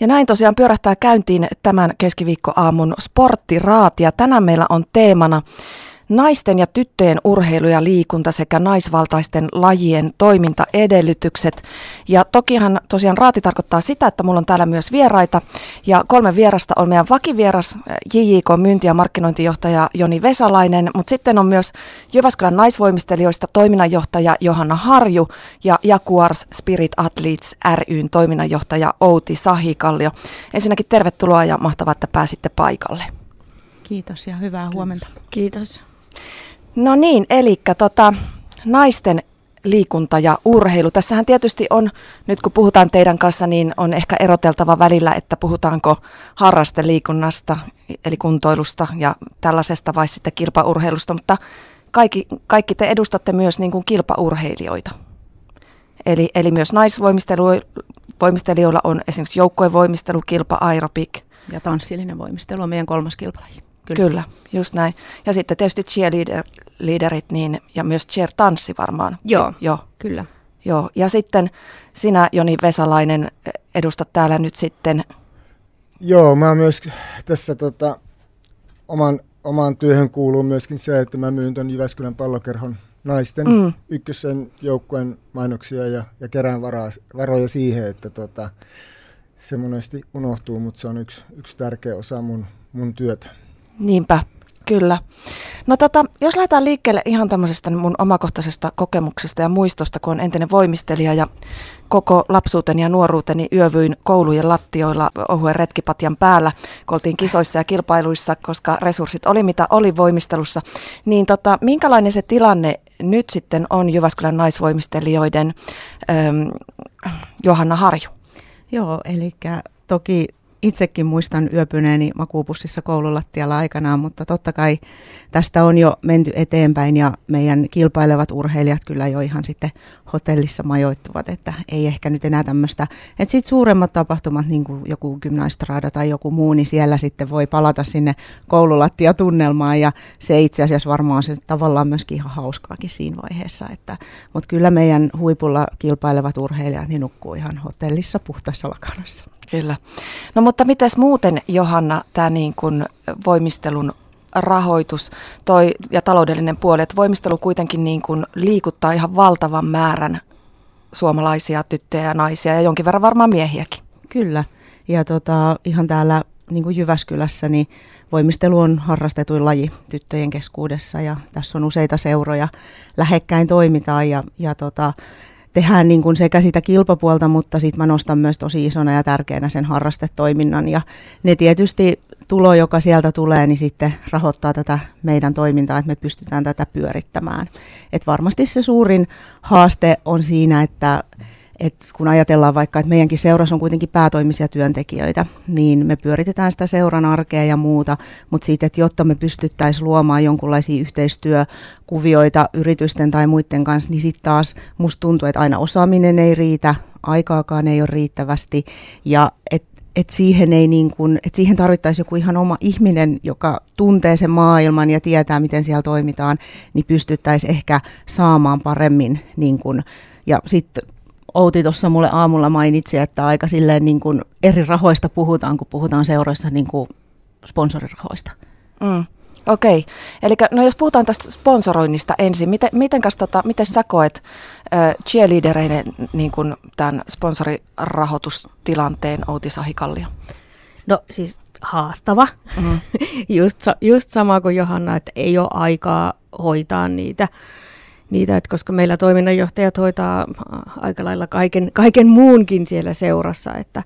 Ja näin tosiaan pyörähtää käyntiin tämän keskiviikkoaamun sporttiraati. Ja tänään meillä on teemana Naisten ja tyttöjen urheilu ja liikunta sekä naisvaltaisten lajien toimintaedellytykset. Ja tokihan tosiaan raati tarkoittaa sitä, että mulla on täällä myös vieraita. Ja kolme vierasta on meidän vakivieras JJK myynti- ja markkinointijohtaja Joni Vesalainen, mutta sitten on myös Jyväskylän naisvoimistelijoista toiminnanjohtaja Johanna Harju ja Jaguars Spirit Athletes ryn toiminnanjohtaja Outi Sahikallio. Ensinnäkin tervetuloa ja mahtavaa, että pääsitte paikalle. Kiitos ja hyvää huomenta. Kiitos. No niin, eli tota, naisten liikunta ja urheilu. Tässähän tietysti on, nyt kun puhutaan teidän kanssa, niin on ehkä eroteltava välillä, että puhutaanko harrasteliikunnasta, eli kuntoilusta ja tällaisesta vai sitten kilpaurheilusta, mutta kaikki, kaikki te edustatte myös niin kuin kilpaurheilijoita. Eli, eli myös naisvoimistelijoilla on esimerkiksi joukkuevoimistelu, kilpa, aerobik. Ja tanssillinen voimistelu on meidän kolmas kilpalaji. Kyllä. Kyllä, just näin. Ja sitten tietysti cheerleaderit niin, ja myös cheer-tanssi varmaan. Joo, Joo, kyllä. Joo, ja sitten sinä Joni Vesalainen edustat täällä nyt sitten... Joo, mä myös tässä tota, oman, omaan työhön kuuluu myöskin se, että mä myyn ton Jyväskylän pallokerhon naisten mm. ykkösen joukkueen mainoksia ja, ja kerään varaa, varoja siihen, että tota, se monesti unohtuu, mutta se on yksi, yksi tärkeä osa mun, mun työtä. Niinpä, kyllä. No tota, jos lähdetään liikkeelle ihan tämmöisestä mun omakohtaisesta kokemuksesta ja muistosta, kun on entinen voimistelija ja koko lapsuuteni ja nuoruuteni yövyin koulujen lattioilla ohuen retkipatjan päällä, kun oltiin kisoissa ja kilpailuissa, koska resurssit oli mitä oli voimistelussa. Niin tota, minkälainen se tilanne nyt sitten on Jyväskylän naisvoimistelijoiden ähm, Johanna Harju? Joo, eli toki itsekin muistan yöpyneeni makuupussissa koululattialla aikanaan, mutta totta kai tästä on jo menty eteenpäin ja meidän kilpailevat urheilijat kyllä jo ihan sitten hotellissa majoittuvat, että ei ehkä nyt enää tämmöistä, että sitten suuremmat tapahtumat, niin kuin joku gymnastraada tai joku muu, niin siellä sitten voi palata sinne koululattiatunnelmaan ja se itse asiassa varmaan on se tavallaan myöskin ihan hauskaakin siinä vaiheessa, että, mutta kyllä meidän huipulla kilpailevat urheilijat niin nukkuu ihan hotellissa puhtaassa lakanassa. Kyllä. No mutta mitäs muuten Johanna, tämä niin kuin voimistelun rahoitus toi, ja taloudellinen puoli, että voimistelu kuitenkin niin kuin liikuttaa ihan valtavan määrän suomalaisia tyttöjä ja naisia ja jonkin verran varmaan miehiäkin. Kyllä, ja tota, ihan täällä niin kuin Jyväskylässä niin voimistelu on harrastetuin laji tyttöjen keskuudessa ja tässä on useita seuroja, lähekkäin toimitaan ja, ja tota, tehdään niin kuin sekä sitä kilpapuolta, mutta sitten mä nostan myös tosi isona ja tärkeänä sen harrastetoiminnan. Ja ne tietysti tulo, joka sieltä tulee, niin sitten rahoittaa tätä meidän toimintaa, että me pystytään tätä pyörittämään. Et varmasti se suurin haaste on siinä, että et kun ajatellaan vaikka, että meidänkin seurassa on kuitenkin päätoimisia työntekijöitä, niin me pyöritetään sitä seuran arkea ja muuta, mutta siitä, että jotta me pystyttäisiin luomaan jonkinlaisia yhteistyökuvioita yritysten tai muiden kanssa, niin sitten taas musta tuntuu, että aina osaaminen ei riitä, aikaakaan ei ole riittävästi ja että et siihen, ei niin kun, et siihen tarvittaisiin joku ihan oma ihminen, joka tuntee sen maailman ja tietää, miten siellä toimitaan, niin pystyttäisiin ehkä saamaan paremmin niin kun, ja sitten Outi tuossa mulle aamulla mainitsi, että aika silleen niin kuin eri rahoista puhutaan, kun puhutaan seuroissa niin kuin sponsorirahoista. Mm. Okei, okay. eli no jos puhutaan tästä sponsoroinnista ensin, miten, miten, tota, miten sä koet äh, cheerleadereiden niin kuin tämän sponsorirahoitustilanteen Outi Sahikallio? No siis haastava, mm-hmm. just, just sama kuin Johanna, että ei ole aikaa hoitaa niitä niitä, että koska meillä toiminnanjohtajat hoitaa äh, aika lailla kaiken, kaiken muunkin siellä seurassa, että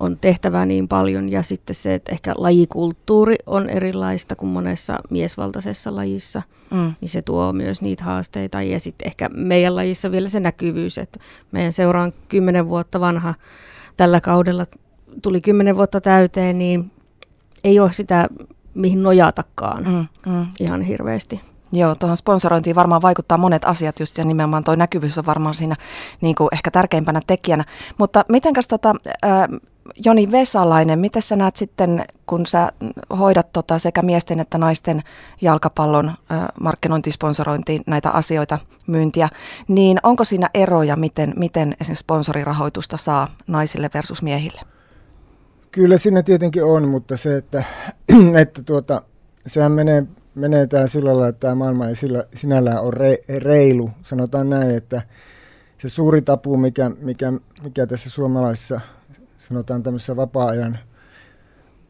on tehtävää niin paljon ja sitten se, että ehkä lajikulttuuri on erilaista kuin monessa miesvaltaisessa lajissa, mm. niin se tuo myös niitä haasteita ja sitten ehkä meidän lajissa vielä se näkyvyys, että meidän seura on kymmenen vuotta vanha tällä kaudella, tuli kymmenen vuotta täyteen, niin ei ole sitä mihin nojatakaan mm, mm. ihan hirveästi. Joo, tuohon sponsorointiin varmaan vaikuttaa monet asiat just ja nimenomaan tuo näkyvyys on varmaan siinä niin kuin ehkä tärkeimpänä tekijänä. Mutta mitenkäs tota, äh, Joni Vesalainen, miten sä näet sitten, kun sä hoidat tota sekä miesten että naisten jalkapallon äh, markkinointisponsorointiin näitä asioita, myyntiä, niin onko siinä eroja, miten, miten esimerkiksi sponsorirahoitusta saa naisille versus miehille? Kyllä siinä tietenkin on, mutta se, että, että tuota, sehän menee, menee tämä sillä lailla, että tämä maailma ei sillä, sinällään ole re, reilu. Sanotaan näin, että se suuri tapu, mikä, mikä, mikä tässä suomalaisessa, sanotaan tämmöisessä vapaa-ajan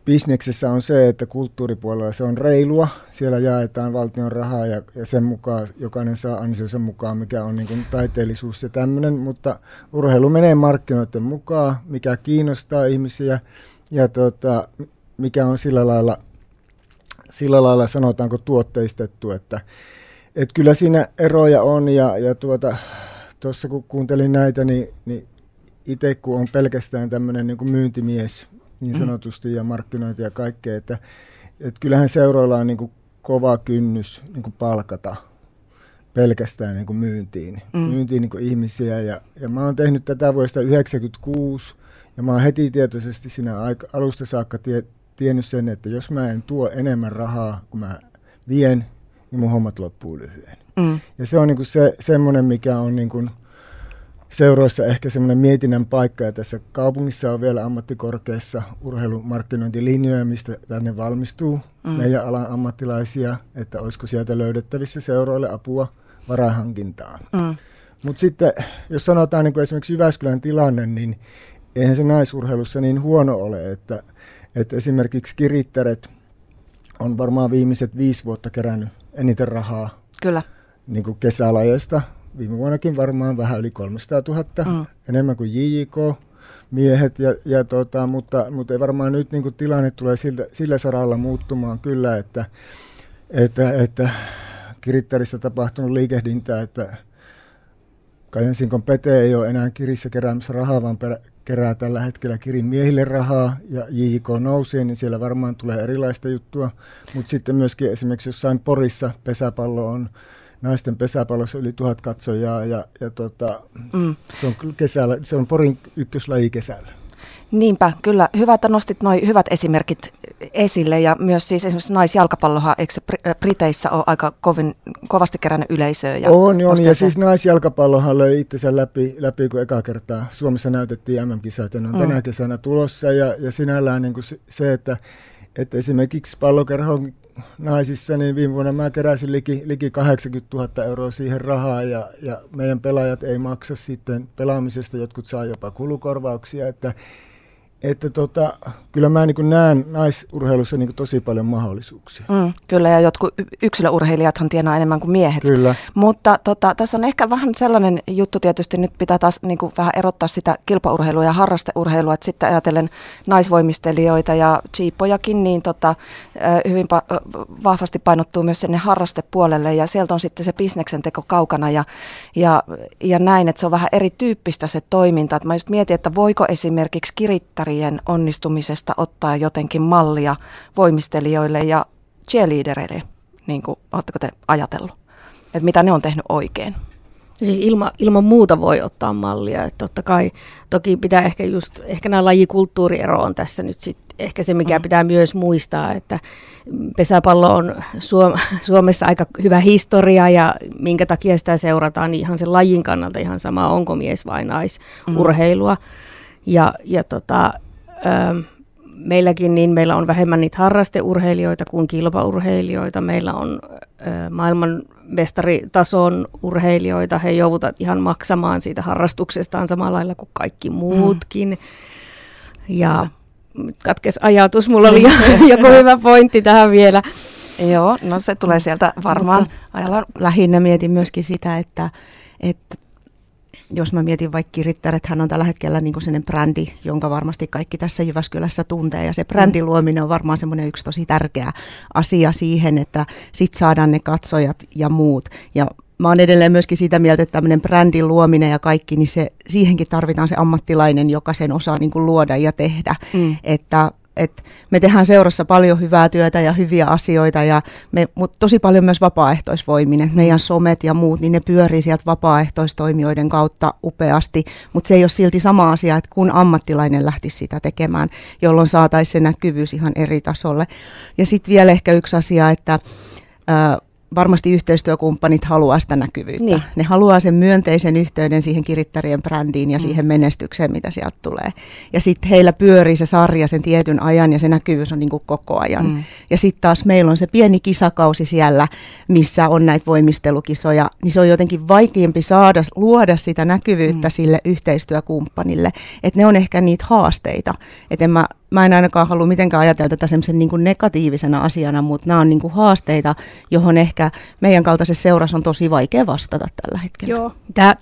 bisneksessä on se, että kulttuuripuolella se on reilua. Siellä jaetaan valtion rahaa ja, ja sen mukaan jokainen saa ansionsa mukaan, mikä on niin kuin taiteellisuus ja tämmöinen. Mutta urheilu menee markkinoiden mukaan, mikä kiinnostaa ihmisiä ja tota, mikä on sillä lailla, sillä lailla sanotaanko tuotteistettu, että et kyllä siinä eroja on ja, ja tuota, tuossa kun kuuntelin näitä, niin, niin itse kun on pelkästään tämmöinen niin myyntimies niin mm. sanotusti ja markkinointi ja kaikkea, että, että kyllähän seuroilla on niin kuin kova kynnys niin kuin palkata pelkästään niin kuin myyntiin, mm. myyntiin niin kuin ihmisiä ja, ja mä oon tehnyt tätä vuodesta 1996 ja mä oon heti tietoisesti siinä aika, alusta saakka tie, tiennyt sen, että jos mä en tuo enemmän rahaa kuin mä vien, niin mun hommat loppuu lyhyen. Mm. Ja se on niin kuin se, semmoinen, mikä on niin kuin seuroissa ehkä semmoinen mietinnän paikka, ja tässä kaupungissa on vielä ammattikorkeassa urheilumarkkinointilinjoja, mistä tänne valmistuu mm. meidän alan ammattilaisia, että olisiko sieltä löydettävissä seuroille apua varahankintaan. Mm. Mutta sitten, jos sanotaan niin kuin esimerkiksi Jyväskylän tilanne, niin eihän se naisurheilussa niin huono ole, että, että esimerkiksi kirittäret on varmaan viimeiset viisi vuotta kerännyt eniten rahaa Kyllä. Niin kuin kesälajeista. Viime vuonnakin varmaan vähän yli 300 000, mm. enemmän kuin JJK miehet, ja, ja tota, mutta, mutta ei varmaan nyt niin kuin tilanne tulee siltä, sillä saralla muuttumaan kyllä, että, että, että Kirittarissa tapahtunut liikehdintää, että Kajansinkon Pete ei ole enää Kirissä keräämässä rahaa, vaan perä, kerää tällä hetkellä Kirin miehille rahaa ja JJK nousee, niin siellä varmaan tulee erilaista juttua. Mutta sitten myöskin esimerkiksi jossain Porissa pesäpallo on naisten pesäpallossa yli tuhat katsojaa ja, ja tota, mm. se, on kesällä, se on Porin ykköslaji kesällä. Niinpä, kyllä. Hyvä, että nostit noin hyvät esimerkit esille. Ja myös siis esimerkiksi naisjalkapallohan, eikö se Briteissä ole aika kovin, kovasti kerännyt yleisöä? Ja on, on. Ja siis naisjalkapallohan löi itsensä läpi, läpi kun eka kertaa Suomessa näytettiin MM-kisat ja ne on mm. tänä kesänä tulossa. Ja, ja sinällään niin kuin se, että, että esimerkiksi pallokerhon naisissa, niin viime vuonna mä keräsin liki, liki 80 000 euroa siihen rahaa. Ja, ja meidän pelaajat ei maksa sitten pelaamisesta, jotkut saa jopa kulukorvauksia, että että tota, kyllä mä niin näen naisurheilussa niin tosi paljon mahdollisuuksia. Mm, kyllä, ja jotkut yksilöurheilijathan tienaa enemmän kuin miehet. Kyllä. Mutta tota, tässä on ehkä vähän sellainen juttu tietysti, nyt pitää taas niin vähän erottaa sitä kilpaurheilua ja harrasteurheilua, että sitten ajatellen naisvoimistelijoita ja chiippojakin, niin tota, hyvin pa- vahvasti painottuu myös sinne harrastepuolelle, ja sieltä on sitten se bisneksen teko kaukana, ja, ja, ja näin, että se on vähän erityyppistä se toiminta. Että mä just mietin, että voiko esimerkiksi kirittää kärjen onnistumisesta ottaa jotenkin mallia voimistelijoille ja cheerleadereille, niin kuin oletteko te ajatellut, että mitä ne on tehnyt oikein? Siis ilma, ilman muuta voi ottaa mallia. Että totta kai, toki pitää ehkä just, ehkä nämä lajikulttuuriero on tässä nyt sit ehkä se, mikä mm. pitää myös muistaa, että pesäpallo on Suom- Suomessa aika hyvä historia ja minkä takia sitä seurataan, niin ihan sen lajin kannalta ihan sama, onko mies vai naisurheilua. Mm. Ja, ja tota, meilläkin niin meillä on vähemmän niitä harrasteurheilijoita kuin kilpaurheilijoita. Meillä on maailman mestaritason urheilijoita. He joutuvat ihan maksamaan siitä harrastuksestaan samalla lailla kuin kaikki muutkin. Mm. Ja katkes ajatus, mulla oli joku hyvä pointti tähän vielä. Joo, no se tulee sieltä varmaan. Mutta lähinnä mietin myöskin sitä, että, että jos mä mietin vaikka Kirittäret, hän on tällä hetkellä niin kuin sellainen brändi, jonka varmasti kaikki tässä Jyväskylässä tuntee. Ja se brändin mm. luominen on varmaan semmoinen yksi tosi tärkeä asia siihen, että sit saadaan ne katsojat ja muut. Ja mä oon edelleen myöskin sitä mieltä, että tämmöinen brändin luominen ja kaikki, niin se, siihenkin tarvitaan se ammattilainen, joka sen osaa niin kuin luoda ja tehdä. Mm. Että et me tehdään seurassa paljon hyvää työtä ja hyviä asioita, ja me, mutta tosi paljon myös vapaaehtoisvoiminen. Meidän somet ja muut, niin ne pyörii sieltä vapaaehtoistoimijoiden kautta upeasti, mutta se ei ole silti sama asia, että kun ammattilainen lähtisi sitä tekemään, jolloin saataisiin se näkyvyys ihan eri tasolle. Ja sitten vielä ehkä yksi asia, että ää, varmasti yhteistyökumppanit haluaa sitä näkyvyyttä. Niin. Ne haluaa sen myönteisen yhteyden siihen kirittärien brändiin ja mm. siihen menestykseen, mitä sieltä tulee. Ja sitten heillä pyörii se sarja sen tietyn ajan ja se näkyvyys on niin kuin koko ajan. Mm. Ja sitten taas meillä on se pieni kisakausi siellä, missä on näitä voimistelukisoja, niin se on jotenkin vaikeampi saada, luoda sitä näkyvyyttä mm. sille yhteistyökumppanille. Että ne on ehkä niitä haasteita. Että en mä mä en ainakaan halua mitenkään ajatella tätä semmoisen niin negatiivisena asiana, mutta nämä on niin kuin haasteita, johon ehkä meidän kaltaisessa seurassa on tosi vaikea vastata tällä hetkellä. Joo,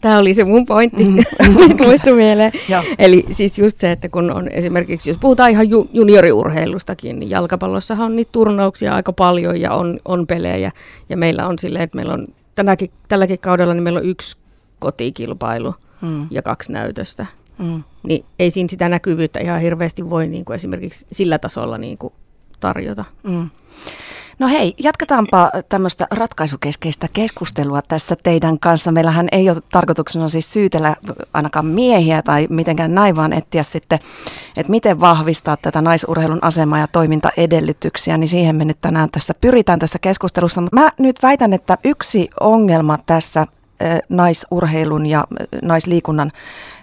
tämä oli se mun pointti, mm. muistui mieleen. Eli siis just se, että kun on esimerkiksi, jos puhutaan ihan ju- junioriurheilustakin, niin jalkapallossahan on niitä turnauksia aika paljon ja on, on pelejä. Ja meillä on silleen, että meillä on tänäkin, tälläkin kaudella niin meillä on yksi kotikilpailu mm. ja kaksi näytöstä. Mm. Niin ei siinä sitä näkyvyyttä ihan hirveästi voi niin kuin esimerkiksi sillä tasolla niin kuin tarjota. Mm. No hei, jatketaanpa tämmöistä ratkaisukeskeistä keskustelua tässä teidän kanssa. Meillähän ei ole tarkoituksena siis syytellä ainakaan miehiä tai mitenkään näin, vaan etsiä sitten, että miten vahvistaa tätä naisurheilun asemaa ja toimintaedellytyksiä, niin siihen me nyt tänään tässä pyritään tässä keskustelussa. Mutta mä nyt väitän, että yksi ongelma tässä naisurheilun ja naisliikunnan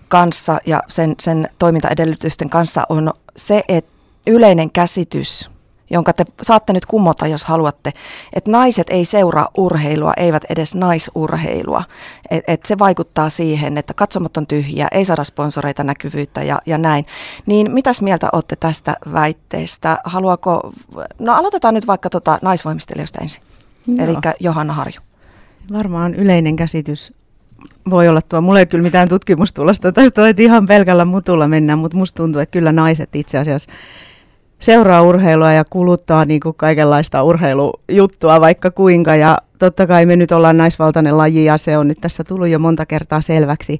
kanssa ja sen, sen toimintaedellytysten kanssa on se, että yleinen käsitys, jonka te saatte nyt kumota, jos haluatte, että naiset ei seuraa urheilua, eivät edes naisurheilua. Et, et se vaikuttaa siihen, että katsomot on tyhjiä, ei saada sponsoreita, näkyvyyttä ja, ja näin. Niin mitäs mieltä olette tästä väitteestä? Haluaako, no aloitetaan nyt vaikka tota naisvoimistelijoista ensin, eli Johanna Harju. Varmaan yleinen käsitys voi olla tuo. Mulla ei kyllä mitään tutkimustulosta tästä, että ihan pelkällä mutulla mennään, mutta musta tuntuu, että kyllä naiset itse asiassa seuraa urheilua ja kuluttaa niin kuin kaikenlaista urheilujuttua vaikka kuinka. Ja totta kai me nyt ollaan naisvaltainen laji ja se on nyt tässä tullut jo monta kertaa selväksi,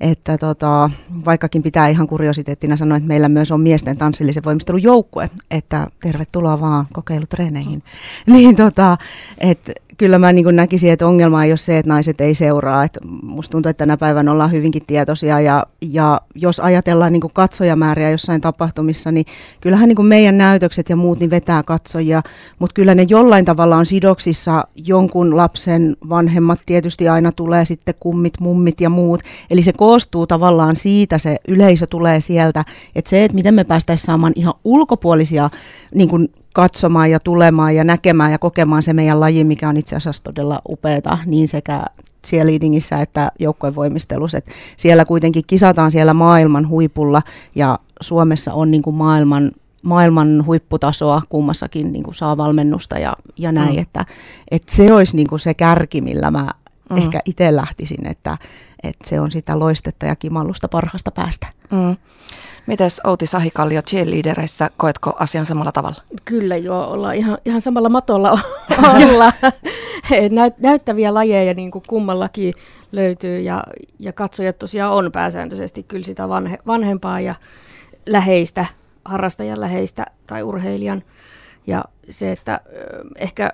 että tota, vaikkakin pitää ihan kuriositeettina sanoa, että meillä myös on miesten tanssillisen voimistelun joukkue, että tervetuloa vaan kokeilutreeneihin. Mm. Niin tota, että kyllä mä niin näkisin, että ongelma ei ole se, että naiset ei seuraa. Että musta tuntuu, että tänä päivänä ollaan hyvinkin tietoisia ja, ja jos ajatellaan niin katsojamääriä jossain tapahtumissa, niin kyllähän niin meidän näytökset ja muut niin vetää katsojia, mutta kyllä ne jollain tavalla on sidoksissa jonkun lapsen vanhemmat tietysti aina tulee sitten kummit, mummit ja muut. Eli se koostuu tavallaan siitä, se yleisö tulee sieltä, että se, että miten me päästäisiin saamaan ihan ulkopuolisia niin katsomaan ja tulemaan ja näkemään ja kokemaan se meidän laji, mikä on itse asiassa todella upeata, niin sekä cheerleadingissä että joukkojen voimistelussa. Et siellä kuitenkin kisataan siellä maailman huipulla ja Suomessa on niin kuin maailman maailman huipputasoa kummassakin niin kuin saa valmennusta ja, ja näin, mm. että, että se olisi niin kuin se kärki, millä mä mm. ehkä itse lähtisin, että, että se on sitä loistetta ja kimallusta parhaasta päästä. Mm. Mites Outi Sahikallio cheerleadereissä, koetko asian samalla tavalla? Kyllä joo, ollaan ihan, ihan samalla matolla olla. Näyt, näyttäviä lajeja niin kuin kummallakin löytyy ja, ja katsojat tosiaan on pääsääntöisesti kyllä sitä vanhe, vanhempaa ja läheistä, harrastajan läheistä tai urheilijan. Ja se, että ehkä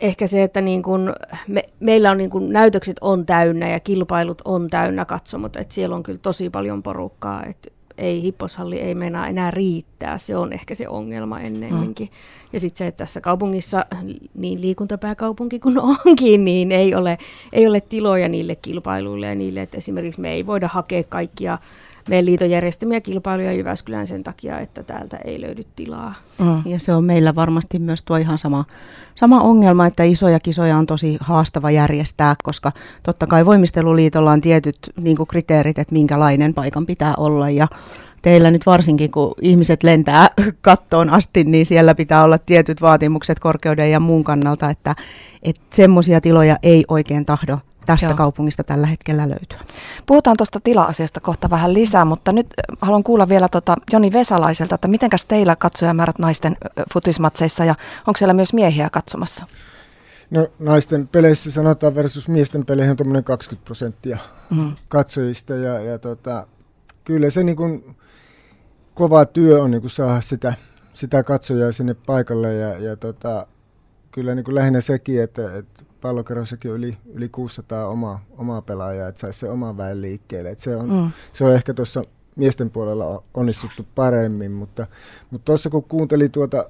ehkä se, että niin kun me, meillä on niin kun näytökset on täynnä ja kilpailut on täynnä katsomot, että siellä on kyllä tosi paljon porukkaa, että ei hipposhalli ei meinaa enää riittää, se on ehkä se ongelma ennemminkin. Mm. Ja sitten se, että tässä kaupungissa, niin liikuntapääkaupunki kun onkin, niin ei ole, ei ole tiloja niille kilpailuille ja niille, että esimerkiksi me ei voida hakea kaikkia meidän liiton järjestämiä kilpailuja Jyväskylään sen takia, että täältä ei löydy tilaa. Mm. Ja se on meillä varmasti myös tuo ihan sama, sama ongelma, että isoja kisoja on tosi haastava järjestää, koska totta kai voimisteluliitolla on tietyt niin kuin kriteerit, että minkälainen paikan pitää olla ja teillä nyt varsinkin, kun ihmiset lentää kattoon asti, niin siellä pitää olla tietyt vaatimukset korkeuden ja muun kannalta, että, että semmoisia tiloja ei oikein tahdo tästä Joo. kaupungista tällä hetkellä löytyä. Puhutaan tuosta tila-asiasta kohta vähän lisää, mutta nyt haluan kuulla vielä tota Joni Vesalaiselta, että mitenkäs teillä katsojamäärät naisten futismatseissa ja onko siellä myös miehiä katsomassa? No naisten peleissä sanotaan versus miesten peleihin on tuommoinen 20 prosenttia mm. katsojista ja, ja tota, kyllä se niin kuin, kova työ on niin kuin saada sitä, sitä katsojaa sinne paikalle ja, ja tota, kyllä niin kuin lähinnä sekin, että, että pallokerrossakin on yli, yli 600 omaa, omaa pelaajaa, että saisi se oman väen liikkeelle. Että se, on, mm. se on ehkä tuossa miesten puolella onnistuttu paremmin, mutta tuossa mutta kun kuuntelin tuota,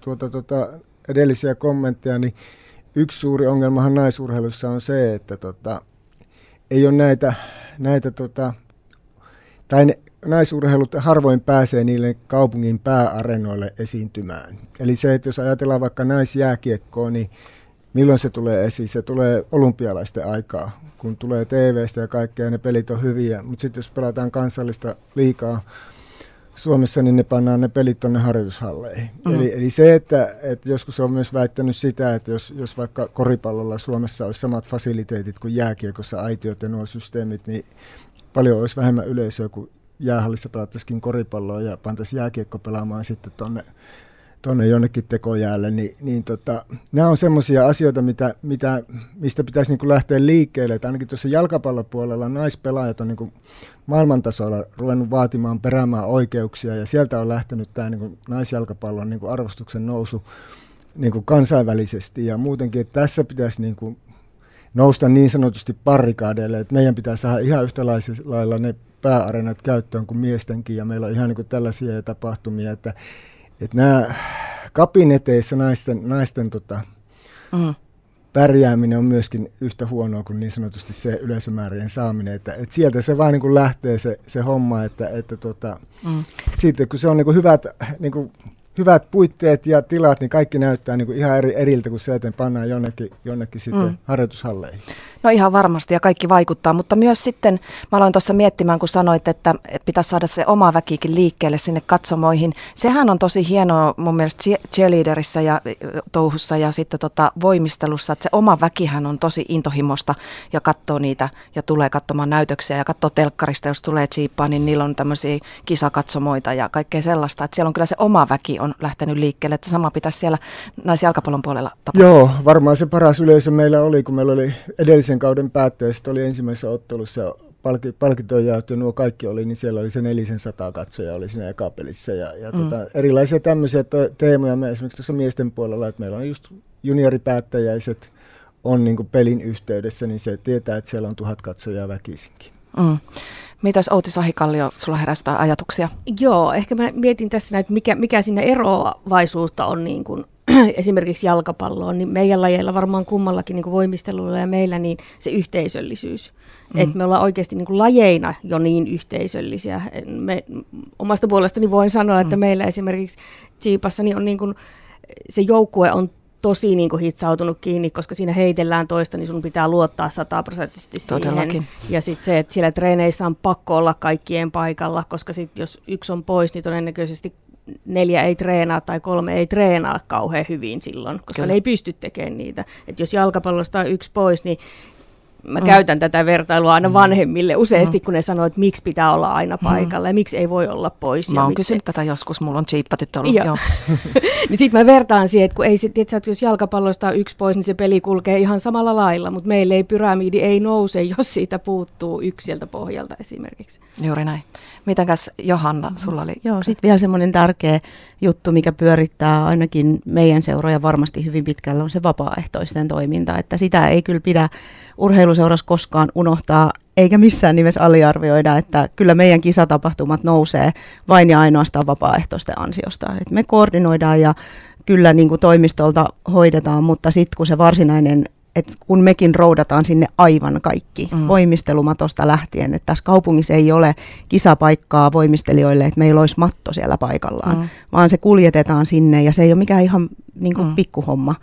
tuota, tuota edellisiä kommentteja, niin yksi suuri ongelmahan naisurheilussa on se, että tota, ei ole näitä, näitä tota, tai ne, naisurheilut harvoin pääsee niille kaupungin pääarenoille esiintymään. Eli se, että jos ajatellaan vaikka naisjääkiekkoa, niin milloin se tulee esiin? Se tulee olympialaisten aikaa, kun tulee TVstä ja kaikkea, ja ne pelit on hyviä. Mutta sitten jos pelataan kansallista liikaa Suomessa, niin ne pannaan ne pelit tuonne harjoitushalleihin. Mm. Eli, eli se, että, että joskus on myös väittänyt sitä, että jos, jos vaikka koripallolla Suomessa olisi samat fasiliteetit kuin jääkiekossa, aitiot ja nuo systeemit, niin paljon olisi vähemmän yleisöä kuin jäähallissa pelattaisikin koripalloa ja pantaisiin jääkiekko pelaamaan sitten tuonne tuonne jonnekin tekojäälle, niin, niin tota, nämä on semmoisia asioita, mitä, mitä, mistä pitäisi niin lähteä liikkeelle. Että ainakin tuossa jalkapallopuolella naispelaajat on niin maailmantasolla ruvennut vaatimaan peräämään oikeuksia, ja sieltä on lähtenyt tämä niin naisjalkapallon niin arvostuksen nousu niin kansainvälisesti, ja muutenkin, että tässä pitäisi niin kuin nousta niin sanotusti parrikaadeille, että meidän pitää saada ihan yhtä lailla ne pääarenat käyttöön kuin miestenkin, ja meillä on ihan niin tällaisia tapahtumia, että että nämä kabineteissa naisten, naisten tota, mm. pärjääminen on myöskin yhtä huonoa kuin niin sanotusti se yleisömäärien saaminen. Että, että sieltä se vaan niin lähtee se, se homma, että, että tota, mm. siitä kun se on niin hyvät niin kuin hyvät puitteet ja tilat, niin kaikki näyttää niin kuin ihan eri, eriltä kuin se, että pannaan jonnekin, jonnekin sitten mm. harjoitushalleihin. No ihan varmasti ja kaikki vaikuttaa, mutta myös sitten mä aloin tuossa miettimään, kun sanoit, että pitäisi saada se oma väkikin liikkeelle sinne katsomoihin. Sehän on tosi hienoa mun mielestä cheerleaderissä ja touhussa ja sitten tota voimistelussa, että se oma väkihän on tosi intohimosta ja katsoo niitä ja tulee katsomaan näytöksiä ja katsoo telkkarista, jos tulee chiippaa, niin niillä on tämmöisiä kisakatsomoita ja kaikkea sellaista, että siellä on kyllä se oma väki on lähtenyt liikkeelle, että sama pitäisi siellä naisjalkapallon puolella tapahtua. Joo, varmaan se paras yleisö meillä oli, kun meillä oli edellisen kauden päätteestä, oli ensimmäisessä ottelussa palki, palkintoja jaettu, nuo kaikki oli, niin siellä oli se nelisen sataa katsoja oli siinä ekapelissä. Ja, ja mm. tota, erilaisia tämmöisiä teemoja me esimerkiksi tuossa miesten puolella, että meillä on just junioripäättäjäiset on niin pelin yhteydessä, niin se tietää, että siellä on tuhat katsojaa väkisinkin. Mm. Mitäs Outi Sahikallio, sulla herästää ajatuksia? Joo, ehkä mä mietin tässä, että mikä, mikä siinä eroavaisuutta on niin kuin, esimerkiksi jalkapalloon, niin meidän lajeilla varmaan kummallakin niin kuin voimistelulla ja meillä niin se yhteisöllisyys. Mm. Että me ollaan oikeasti niin kuin lajeina jo niin yhteisöllisiä. Me, omasta puolestani voin sanoa, että mm. meillä esimerkiksi Chiipassa niin on niin kuin, se joukkue on tosi niin kuin hitsautunut kiinni, koska siinä heitellään toista, niin sun pitää luottaa sataprosenttisesti siihen. Todellakin. Ja sitten se, että siellä treeneissä on pakko olla kaikkien paikalla, koska sit jos yksi on pois, niin todennäköisesti neljä ei treenaa tai kolme ei treenaa kauhean hyvin silloin, koska Kyllä. ne ei pysty tekemään niitä. Et jos jalkapallosta on yksi pois, niin Mä mm. käytän tätä vertailua aina mm. vanhemmille useasti, mm. kun ne sanoo, että miksi pitää olla aina mm. paikalla mm. ja miksi ei voi olla pois. Mä oon kysynyt tätä joskus, mulla on chiippatyttö ollut. Joo. niin sit mä vertaan siihen, että kun ei sit, että jos jalkapallosta on yksi pois, niin se peli kulkee ihan samalla lailla, mutta meille ei pyramidi ei nouse, jos siitä puuttuu yksi sieltä pohjalta esimerkiksi. Juuri näin. Mitenkäs Johanna, sulla oli? Joo, sitten vielä semmoinen tärkeä juttu, mikä pyörittää ainakin meidän seuroja varmasti hyvin pitkällä, on se vapaaehtoisten toiminta, että sitä ei kyllä pidä urheiluseurassa koskaan unohtaa, eikä missään nimessä aliarvioida, että kyllä meidän kisatapahtumat nousee vain ja ainoastaan vapaaehtoisten ansiosta. Et me koordinoidaan ja kyllä niin kuin toimistolta hoidetaan, mutta sitten kun se varsinainen että kun mekin roudataan sinne aivan kaikki mm. voimistelumatosta lähtien, että tässä kaupungissa ei ole kisapaikkaa voimistelijoille, että meillä olisi matto siellä paikallaan, mm. vaan se kuljetetaan sinne ja se ei ole mikään ihan niin kuin mm. pikkuhomma.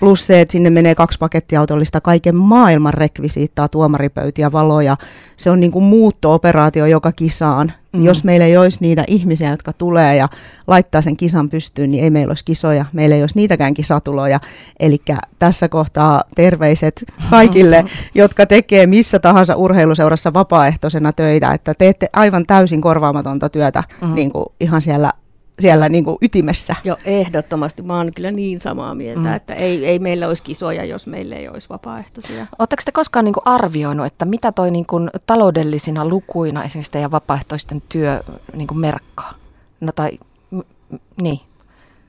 Plus se, että sinne menee kaksi pakettiautollista kaiken maailman rekvisiittaa, tuomaripöytiä, valoja. Se on niin kuin muutto-operaatio joka kisaan. Mm. Jos meillä ei olisi niitä ihmisiä, jotka tulee ja laittaa sen kisan pystyyn, niin ei meillä olisi kisoja. Meillä ei olisi niitäkään kisatuloja. Eli tässä kohtaa terveiset kaikille, jotka tekee missä tahansa urheiluseurassa vapaaehtoisena töitä, että teette aivan täysin korvaamatonta työtä mm. niin kuin ihan siellä siellä niin kuin ytimessä. Joo, ehdottomasti. Mä oon kyllä niin samaa mieltä, mm. että ei, ei meillä olisi kisoja, jos meillä ei olisi vapaaehtoisia. Oletteko te koskaan niin kuin arvioinut, että mitä toi niin kuin taloudellisina lukuina esimerkiksi teidän vapaaehtoisten työ niin kuin merkkaa? No tai, m- niin.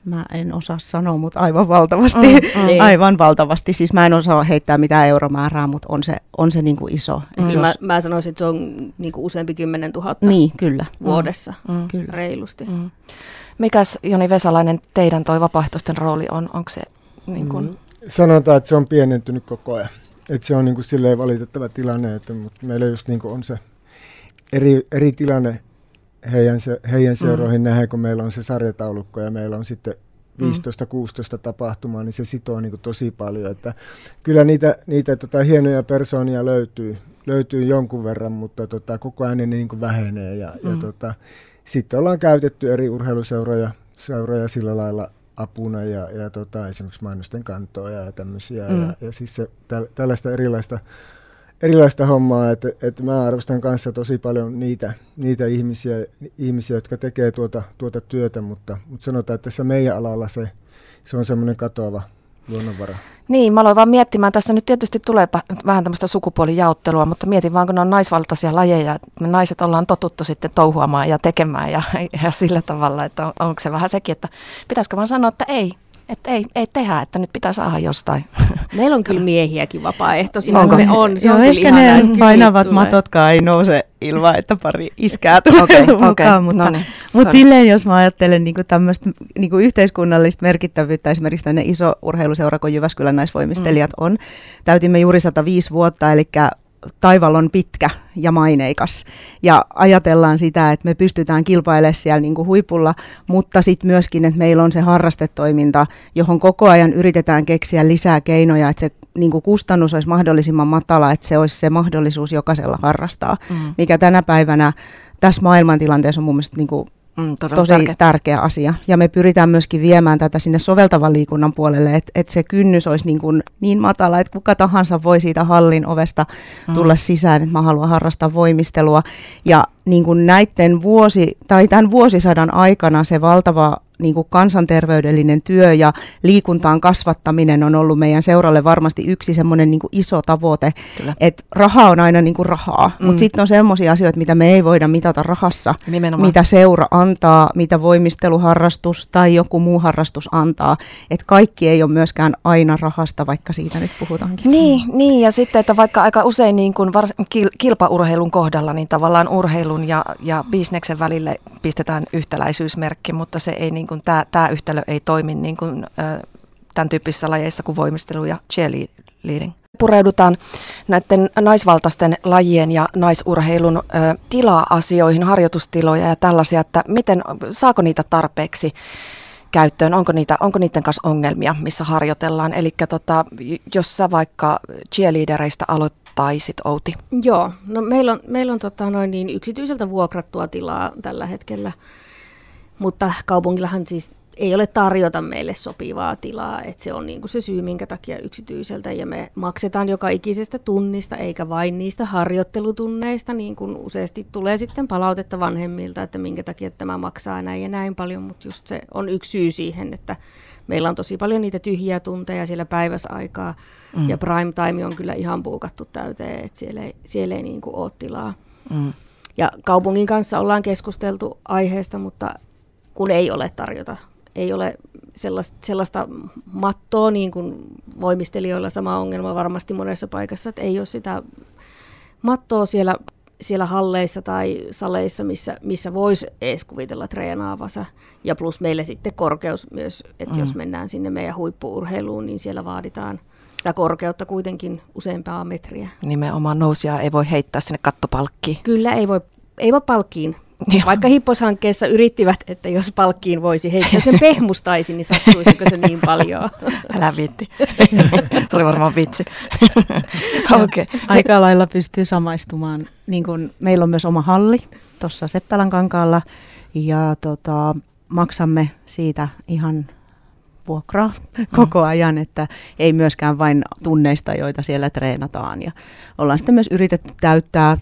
Mä en osaa sanoa, mutta aivan valtavasti. Mm, mm. Niin. aivan valtavasti. Siis mä en osaa heittää mitään euromäärää, mutta on se, on se niinku iso. Mm. Jos... Mä, mä sanoisin, että se on niinku useampi kymmenen tuhatta niin, kyllä. vuodessa. Mm. mm. Kyllä. Reilusti. Mm. Mikäs Joni Vesalainen teidän toi vapaaehtoisten rooli on? Onko se niin kun... mm. sanotaan, että se on pienentynyt koko ajan. Että se on niin kuin silleen valitettava tilanne, että mutta meillä just niin kuin on se eri, eri tilanne heidän, se, heidän seuroihin mm. nähdään, kun meillä on se sarjataulukko ja meillä on sitten 15-16 mm. tapahtumaa, niin se sitoo niin kuin tosi paljon. Että kyllä niitä, niitä tota, hienoja persoonia löytyy, löytyy jonkun verran, mutta tota, koko ajan ne niin kuin vähenee. Ja, mm. ja tota, sitten ollaan käytetty eri urheiluseuroja seuroja sillä lailla apuna ja, ja tota, esimerkiksi mainosten kantoa ja tämmöisiä. Mm. Ja, ja siis se, täl, tällaista erilaista erilaista hommaa, että, että mä arvostan kanssa tosi paljon niitä, niitä ihmisiä, ihmisiä, jotka tekee tuota, tuota työtä, mutta, mutta sanotaan, että tässä meidän alalla se, se on semmoinen katoava luonnonvara. Niin, mä aloin vaan miettimään, tässä nyt tietysti tulee vähän tämmöistä sukupuolijaottelua, mutta mietin vaan, kun ne on naisvaltaisia lajeja, että me naiset ollaan totuttu sitten touhuamaan ja tekemään ja, ja sillä tavalla, että on, onko se vähän sekin, että pitäisikö vaan sanoa, että ei, että ei, ei tehdä, että nyt pitää saada jostain. Meillä on kyllä miehiäkin vapaaehtoisia. Onko? Me on, se Joo, on ehkä ne painavat matotkaan ei nouse ilman, että pari iskää tulee okay, mukaan. Okay, mutta, no niin, mutta silleen, jos mä ajattelen niin tämmöistä niin yhteiskunnallista merkittävyyttä, esimerkiksi tänne iso urheiluseura, kun Jyväskylän naisvoimistelijat mm. on, täytimme juuri 105 vuotta, eli taival on pitkä ja maineikas. Ja ajatellaan sitä, että me pystytään kilpailemaan siellä niin kuin huipulla, mutta sitten myöskin, että meillä on se harrastetoiminta, johon koko ajan yritetään keksiä lisää keinoja, että se niin kuin kustannus olisi mahdollisimman matala, että se olisi se mahdollisuus jokaisella harrastaa, mm. mikä tänä päivänä tässä maailmantilanteessa on mun mielestä niin kuin Mm, tosi tärkeä. tärkeä asia. Ja me pyritään myöskin viemään tätä sinne soveltavan liikunnan puolelle, että et se kynnys olisi niin, kuin niin matala, että kuka tahansa voi siitä hallin ovesta mm. tulla sisään, että mä haluan harrastaa voimistelua. Ja niin kuin näiden vuosi, tai tämän vuosisadan aikana se valtava niin kuin kansanterveydellinen työ ja liikuntaan kasvattaminen on ollut meidän seuralle varmasti yksi semmoinen niin iso tavoite, että raha on aina niin kuin rahaa, mm. mutta sitten on semmoisia asioita, mitä me ei voida mitata rahassa, Nimenomaan. mitä seura antaa, mitä voimisteluharrastus tai joku muu harrastus antaa, että kaikki ei ole myöskään aina rahasta, vaikka siitä nyt puhutaankin. Niin, niin ja sitten, että vaikka aika usein niin kuin vars, kilpaurheilun kohdalla, niin tavallaan urheilun ja, ja bisneksen välille pistetään yhtäläisyysmerkki, mutta se ei niin kuin tämä, tämä yhtälö ei toimi niin kuin, tämän tyyppisissä lajeissa kuin voimistelu ja cheerleading. Pureudutaan näiden naisvaltaisten lajien ja naisurheilun tila-asioihin, harjoitustiloja ja tällaisia, että miten, saako niitä tarpeeksi käyttöön, onko, niitä, onko niiden kanssa ongelmia, missä harjoitellaan. Eli tota, jos sä vaikka cheerleadereista aloittaisit, Outi. Joo, no meillä on, meillä on tota noin niin yksityiseltä vuokrattua tilaa tällä hetkellä mutta kaupungillahan siis ei ole tarjota meille sopivaa tilaa, että se on niin kuin se syy, minkä takia yksityiseltä, ja me maksetaan joka ikisestä tunnista, eikä vain niistä harjoittelutunneista, niin kuin useasti tulee sitten palautetta vanhemmilta, että minkä takia tämä maksaa näin ja näin paljon, mutta just se on yksi syy siihen, että meillä on tosi paljon niitä tyhjiä tunteja siellä päiväsaikaa, mm. ja prime time on kyllä ihan puukattu täyteen, että siellä ei, siellä ei niin kuin ole tilaa. Mm. Ja kaupungin kanssa ollaan keskusteltu aiheesta, mutta kun ei ole tarjota. Ei ole sellaista, sellaista mattoa, niin kuin voimistelijoilla sama ongelma varmasti monessa paikassa, että ei ole sitä mattoa siellä, siellä halleissa tai saleissa, missä, missä voisi edes kuvitella treenaavansa. Ja plus meille sitten korkeus myös, että mm. jos mennään sinne meidän huippuurheiluun, niin siellä vaaditaan sitä korkeutta kuitenkin useampaa metriä. Nimenomaan nousia ei voi heittää sinne kattopalkkiin. Kyllä ei voi, ei voi palkkiin Joo. Vaikka Hipposhankkeessa yrittivät, että jos palkkiin voisi heittää sen pehmustaisi, niin sattuisiko se niin paljon? Älä viitti. se oli varmaan vitsi. okay. Aika lailla pystyy samaistumaan. Niin kun meillä on myös oma halli tuossa Seppälän kankaalla ja tota, maksamme siitä ihan vuokraa koko ajan, että ei myöskään vain tunneista, joita siellä treenataan. Ja ollaan sitten myös yritetty täyttää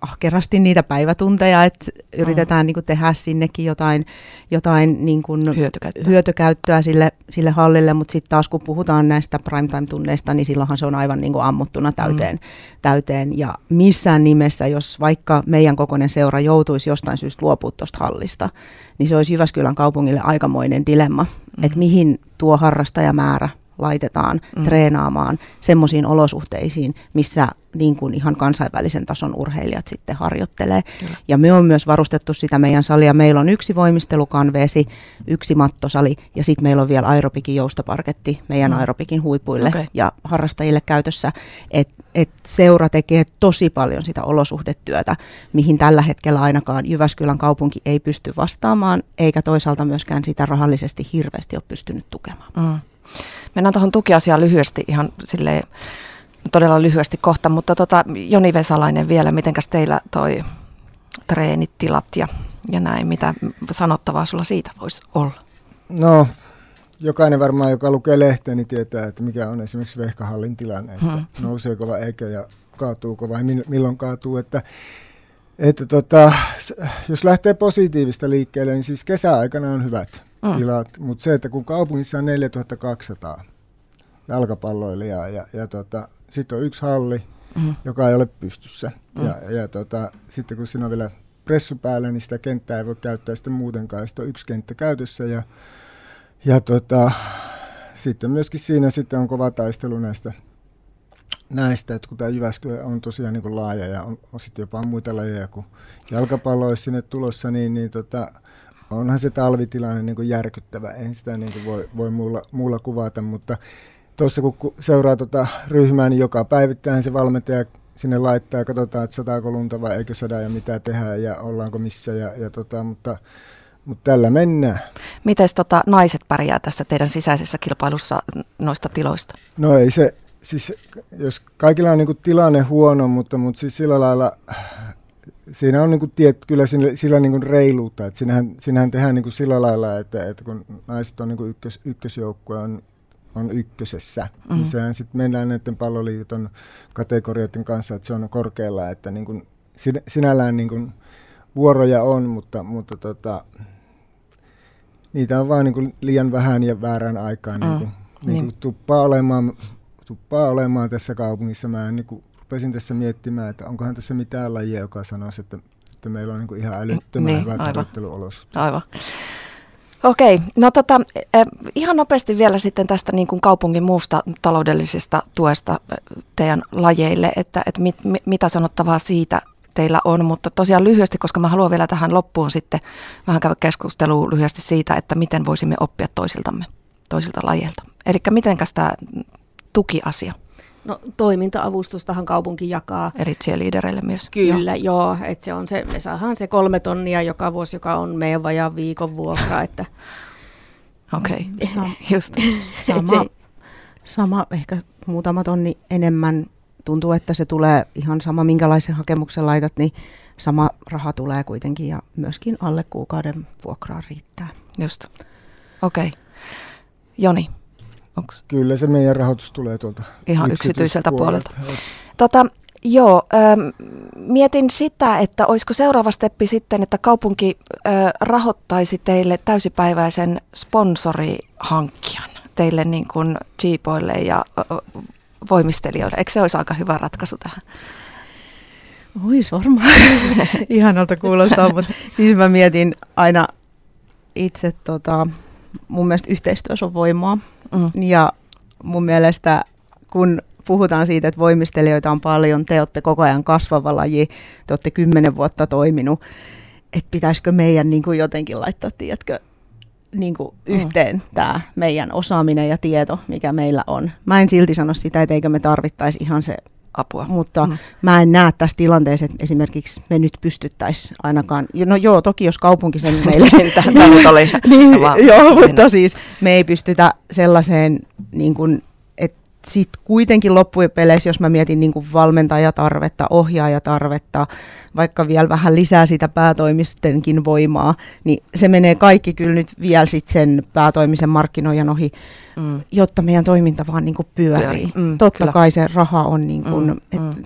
ahkerasti niitä päivätunteja, että yritetään mm. niin kuin, tehdä sinnekin jotain, jotain niin kuin, hyötykäyttöä. hyötykäyttöä sille, sille hallille, mutta sitten taas kun puhutaan näistä primetime-tunneista, niin silloinhan se on aivan niin kuin, ammuttuna täyteen, mm. täyteen. Ja missään nimessä, jos vaikka meidän kokoinen seura joutuisi jostain syystä luopua tuosta hallista, niin se olisi Jyväskylän kaupungille aikamoinen dilemma, mm. että mihin tuo harrastajamäärä laitetaan mm. treenaamaan semmoisiin olosuhteisiin, missä niin kuin ihan kansainvälisen tason urheilijat sitten harjoittelee. Kyllä. Ja me on myös varustettu sitä meidän salia. Meillä on yksi voimistelukanveesi, yksi mattosali ja sitten meillä on vielä aerobikin joustoparketti meidän mm. aerobikin huipuille okay. ja harrastajille käytössä. Et, et seura tekee tosi paljon sitä olosuhdetyötä, mihin tällä hetkellä ainakaan Jyväskylän kaupunki ei pysty vastaamaan, eikä toisaalta myöskään sitä rahallisesti hirveästi ole pystynyt tukemaan. Mm. Mennään tuohon tukiasiaan lyhyesti ihan silleen todella lyhyesti kohta, mutta tota, Joni Vesalainen vielä, mitenkäs teillä toi treenit, tilat ja, ja näin, mitä sanottavaa sulla siitä voisi olla? No, jokainen varmaan, joka lukee lehteä, niin tietää, että mikä on esimerkiksi Vehkahallin tilanne, että hmm. nouseeko vai eikö ja kaatuuko vai milloin kaatuu, että että tota, jos lähtee positiivista liikkeelle, niin siis kesäaikana on hyvät mm. tilat, mutta se, että kun kaupungissa on 4200 jalkapalloilijaa ja, ja tota, sitten on yksi halli, mm. joka ei ole pystyssä. Mm. Ja, ja tota, sitten kun siinä on vielä pressu päällä, niin sitä kenttää ei voi käyttää sitten muutenkaan. Sitten on yksi kenttä käytössä ja, ja tota, sitten myöskin siinä sitten on kova taistelu näistä, näistä että kun tämä Jyväskylä on tosiaan niin kuin laaja ja on, on sitten jopa muita lajeja kuin jalkapallo olisi sinne tulossa, niin, niin tota, onhan se talvitilanne niin kuin järkyttävä. En sitä niin kuin voi, voi muulla, muulla kuvata, mutta tuossa kun seuraa tuota ryhmää, niin joka päivittäin se valmentaja sinne laittaa ja katsotaan, että sataako lunta vai eikö sada ja mitä tehdään ja ollaanko missä. Ja, ja tota, mutta, mutta tällä mennään. Miten tota, naiset pärjää tässä teidän sisäisessä kilpailussa noista tiloista? No ei se, siis jos kaikilla on niin tilanne huono, mutta, mutta siis sillä lailla siinä on niin kuin tiet, kyllä sillä, sillä niin kuin reiluutta, että siinähän, siinähän tehdään niin kuin sillä lailla, että, että kun naiset on niin kuin ykkös, ykkösjoukkue on on ykkösessä. Mm. Niin mm-hmm. sehän sitten mennään näiden palloliiton kategorioiden kanssa, että se on korkealla, että niin kuin sinällään niin kuin vuoroja on, mutta, mutta tota, niitä on vaan niin kuin liian vähän ja väärän aikaan. Niin kuin, mm. niin kuin tuppaa, olemaan, tuppaa olemaan tässä kaupungissa. Mä niin kuin rupesin tässä miettimään, että onkohan tässä mitään lajia, joka sanoisi, että, että meillä on niin kuin ihan älyttömän niin, hyvät aivan. Aivan. Okei, no tota, eh, ihan nopeasti vielä sitten tästä niin kuin kaupungin muusta taloudellisesta tuesta eh, teidän lajeille, että, että mit, mitä sanottavaa siitä teillä on, mutta tosiaan lyhyesti, koska mä haluan vielä tähän loppuun sitten vähän käydä keskustelua lyhyesti siitä, että miten voisimme oppia toisiltamme, toisilta lajeilta. Eli mitenkäs tämä tukiasia? No toiminta-avustustahan kaupunki jakaa. Eri liidereille myös. Kyllä, joo. joo että se on se, me saadaan se kolme tonnia joka vuosi, joka on meidän vajaan viikon vuokra. Että... Okei, okay. Sa- just. Sama, sama, ehkä muutama tonni enemmän. Tuntuu, että se tulee ihan sama, minkälaisen hakemuksen laitat, niin sama raha tulee kuitenkin ja myöskin alle kuukauden vuokraa riittää. Just. Okei. Okay. Joni, Onks? Kyllä se meidän rahoitus tulee tuolta Ihan yksityiseltä puolelta. puolelta. Tota, joo, ähm, mietin sitä, että olisiko seuraava steppi sitten, että kaupunki äh, rahoittaisi teille täysipäiväisen sponsorihankkijan teille niin kuin jeepoille ja äh, voimistelijoille. Eikö se olisi aika hyvä ratkaisu tähän? Ois varmaan. Ihanalta kuulostaa, mutta siis mä mietin aina itse, tota, mun mielestä yhteistyössä on voimaa. Mm. Ja mun mielestä kun puhutaan siitä, että voimistelijoita on paljon, te olette koko ajan kasvava laji, te olette kymmenen vuotta toiminut, että pitäisikö meidän niin kuin jotenkin laittaa, tiedätkö, niin kuin mm. yhteen mm. tämä meidän osaaminen ja tieto, mikä meillä on. Mä en silti sano sitä, että eikö me tarvittaisi ihan se apua. Mutta mm. mä en näe tässä tilanteessa, että esimerkiksi me nyt pystyttäisiin ainakaan, no joo, toki jos kaupunki sen meille... Tämä nyt oli niin, joo, mutta siis me ei pystytä sellaiseen niin kuin sitten kuitenkin loppupeleissä, jos mä mietin niin valmentajatarvetta, ohjaajatarvetta, vaikka vielä vähän lisää sitä päätoimistenkin voimaa, niin se menee kaikki kyllä nyt vielä sit sen päätoimisen markkinoijan ohi, mm. jotta meidän toiminta vaan niin pyörii. pyörii. Mm, Totta kyllä. kai se raha on, niin kuin, mm, et mm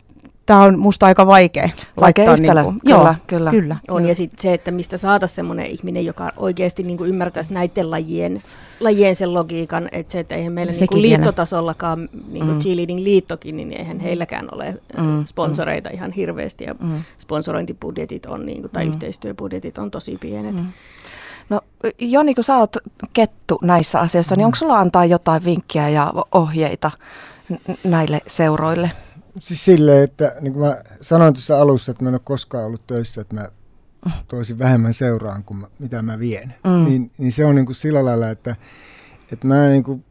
tämä on musta aika vaikea. Vaikea laittaa yhtälö, niin kuin, kyllä, joo, kyllä. kyllä. On, ja sitten se, että mistä saataisiin semmoinen ihminen, joka oikeasti niin kuin ymmärtäisi näiden lajien, lajien sen logiikan, että se, että eihän meillä niin kuin liittotasollakaan, niin kuin mm. Cheerleading liittokin, niin eihän heilläkään ole mm. mm. sponsoreita mm. ihan hirveästi, ja mm. sponsorointibudjetit on, niin kuin, tai mm. yhteistyöbudjetit on tosi pienet. Mm. No Joni, kun sä oot kettu näissä asioissa, niin onko sulla antaa jotain vinkkiä ja ohjeita näille seuroille? Siis silleen, että niin kuin mä sanoin tuossa alussa, että mä en ole koskaan ollut töissä, että mä toisin vähemmän seuraan kuin mä, mitä mä vien. Mm. Niin, niin se on niin kuin sillä lailla, että, että mä niin kuin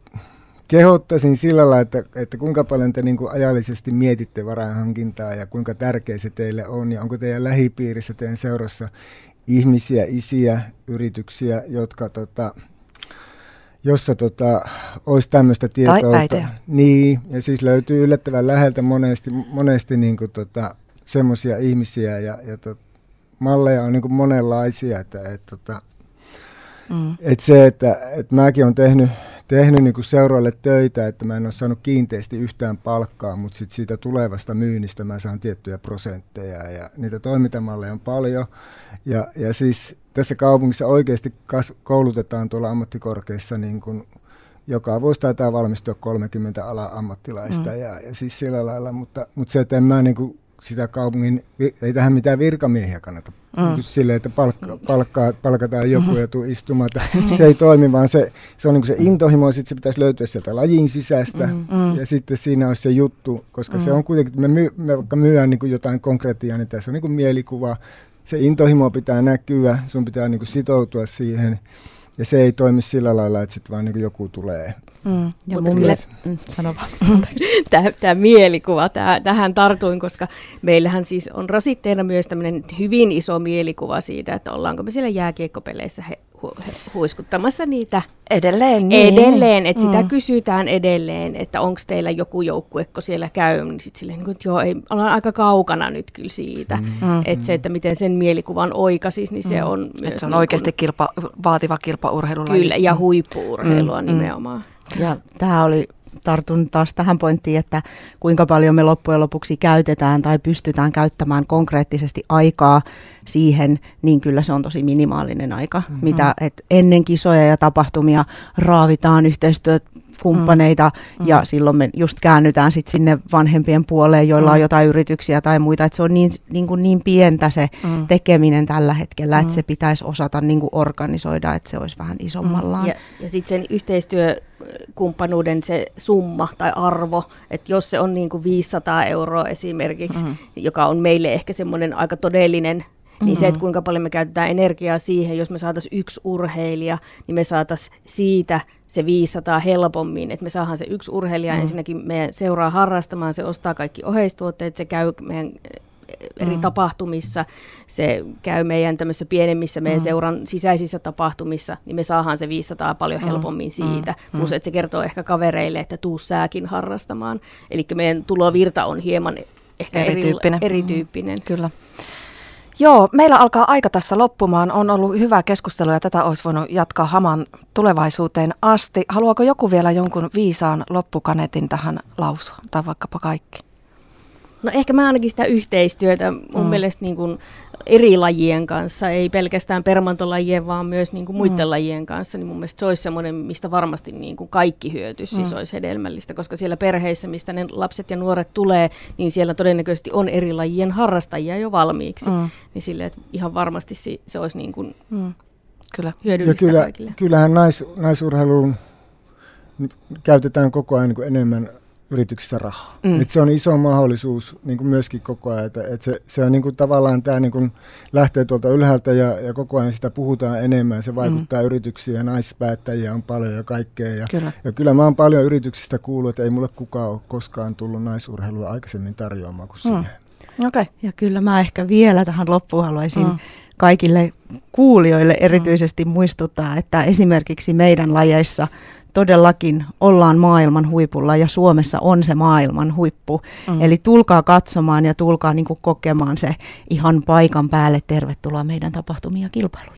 kehottaisin sillä lailla, että, että kuinka paljon te niin kuin ajallisesti mietitte varainhankintaa ja kuinka tärkeä se teille on ja onko teidän lähipiirissä, teidän seurassa ihmisiä, isiä, yrityksiä, jotka tota, jossa tota, olisi tämmöistä tietoa. Tai äitejä. Niin, ja siis löytyy yllättävän läheltä monesti, monesti niin kuin, tota, semmoisia ihmisiä ja, ja tot, malleja on niin kuin monenlaisia. Että, et, tota, mm. et se, että et mäkin olen tehnyt, tehnyt niin kuin seuroille töitä, että mä en ole saanut kiinteästi yhtään palkkaa, mutta sit siitä tulevasta myynnistä mä saan tiettyjä prosentteja ja niitä toimintamalleja on paljon. Ja, ja siis tässä kaupungissa oikeasti kas, koulutetaan tuolla ammattikorkeissa niin kuin joka vuosi taitaa valmistua 30 ala-ammattilaista mm. ja, ja siis sillä lailla, mutta, mutta se, että en mä niin kuin sitä kaupungin, ei tähän mitään virkamiehiä kannata mm. niin silleen, että palkka, palkkaa, palkataan joku ja tuu istumaan. Se ei toimi, vaan se, se on niin se intohimo, ja sitten se pitäisi löytyä sieltä lajin sisästä, mm. mm. ja sitten siinä olisi se juttu, koska mm. se on kuitenkin, että me, myy, me vaikka myydään niin jotain konkretiaa, niin tässä on niin mielikuva, se intohimo pitää näkyä, sun pitää niin sitoutua siihen, ja se ei toimi sillä lailla, että sitten vaan niin joku tulee. Mm. Ja mun mielestä, mm, sano vaan. tämä, tämä mielikuva, tämä, tähän tartuin, koska meillähän siis on rasitteena myös tämmöinen hyvin iso mielikuva siitä, että ollaanko me siellä jääkiekkopeleissä he, hu, he, huiskuttamassa niitä. Edelleen niin. Edelleen, että mm. sitä kysytään edelleen, että onko teillä joku joukkuekko siellä käy, niin sitten silleen, että joo, ei, ollaan aika kaukana nyt kyllä siitä. Mm. Että se, että miten sen mielikuvan oikasis, niin se mm. on myös... Että se on niin oikeasti kilpa, vaativa kilpaurheilulaji. Kyllä, ja huippuurheilua mm. nimenomaan. Ja tämä oli tartun taas tähän pointtiin, että kuinka paljon me loppujen lopuksi käytetään tai pystytään käyttämään konkreettisesti aikaa siihen, niin kyllä se on tosi minimaalinen aika, mm-hmm. mitä et ennen kisoja ja tapahtumia raavitaan yhteistyöt kumppaneita mm. ja silloin me just käännytään sitten sinne vanhempien puoleen, joilla mm. on jotain yrityksiä tai muita, että se on niin, niin, kuin niin pientä se mm. tekeminen tällä hetkellä, mm. että se pitäisi osata niin kuin organisoida, että se olisi vähän isommallaan. Mm. Ja, ja sitten sen yhteistyökumppanuuden se summa tai arvo, että jos se on niin kuin 500 euroa esimerkiksi, mm. joka on meille ehkä semmoinen aika todellinen niin se, että kuinka paljon me käytetään energiaa siihen, jos me saataisiin yksi urheilija, niin me saataisiin siitä se 500 helpommin, että me saadaan se yksi urheilija mm. ensinnäkin meidän seuraa harrastamaan, se ostaa kaikki oheistuotteet, se käy meidän eh, eri mm. tapahtumissa, se käy meidän tämmöisissä pienemmissä meidän mm. seuran sisäisissä tapahtumissa, niin me saadaan se 500 paljon mm. helpommin mm. siitä. Mm. Plus, että se kertoo ehkä kavereille, että tuu sääkin harrastamaan. Eli meidän tulovirta on hieman ehkä erityyppinen. Eri, erityyppinen. Mm. Kyllä. Joo, meillä alkaa aika tässä loppumaan. On ollut hyvä keskustelu ja tätä olisi voinut jatkaa haman tulevaisuuteen asti. Haluaako joku vielä jonkun viisaan loppukanetin tähän lausua, tai vaikkapa kaikki? No ehkä mä ainakin sitä yhteistyötä mun mm. mielestä niin kuin eri lajien kanssa, ei pelkästään permantolajien, vaan myös niin kuin muiden mm. lajien kanssa, niin mun mielestä se olisi semmoinen, mistä varmasti niin kuin kaikki hyötyisi, siis mm. olisi hedelmällistä, koska siellä perheissä, mistä ne lapset ja nuoret tulee, niin siellä todennäköisesti on eri lajien harrastajia jo valmiiksi, mm. niin sille, että ihan varmasti se, se olisi niin kuin mm. Kyllä. hyödyllistä ja kyllä, kaikille. Kyllähän nais, naisurheiluun käytetään koko ajan niin enemmän yrityksissä rahaa. Mm. Et se on iso mahdollisuus niin kuin myöskin koko ajan. Että, et se, se on niin kuin tavallaan tämä niin kuin lähtee tuolta ylhäältä ja, ja koko ajan sitä puhutaan enemmän. Se vaikuttaa mm. yrityksiin ja naispäättäjiä on paljon ja kaikkea. Ja kyllä. ja kyllä mä oon paljon yrityksistä kuullut, että ei mulle kukaan ole koskaan tullut naisurheilua aikaisemmin tarjoamaan kuin mm. Okay. Ja kyllä mä ehkä vielä tähän loppuun haluaisin mm. Kaikille kuulijoille erityisesti mm. muistuttaa, että esimerkiksi meidän lajeissa – todellakin ollaan maailman huipulla ja Suomessa on se maailman huippu. Mm. Eli tulkaa katsomaan ja tulkaa niin kokemaan se ihan paikan päälle. Tervetuloa meidän tapahtumia kilpailuihin.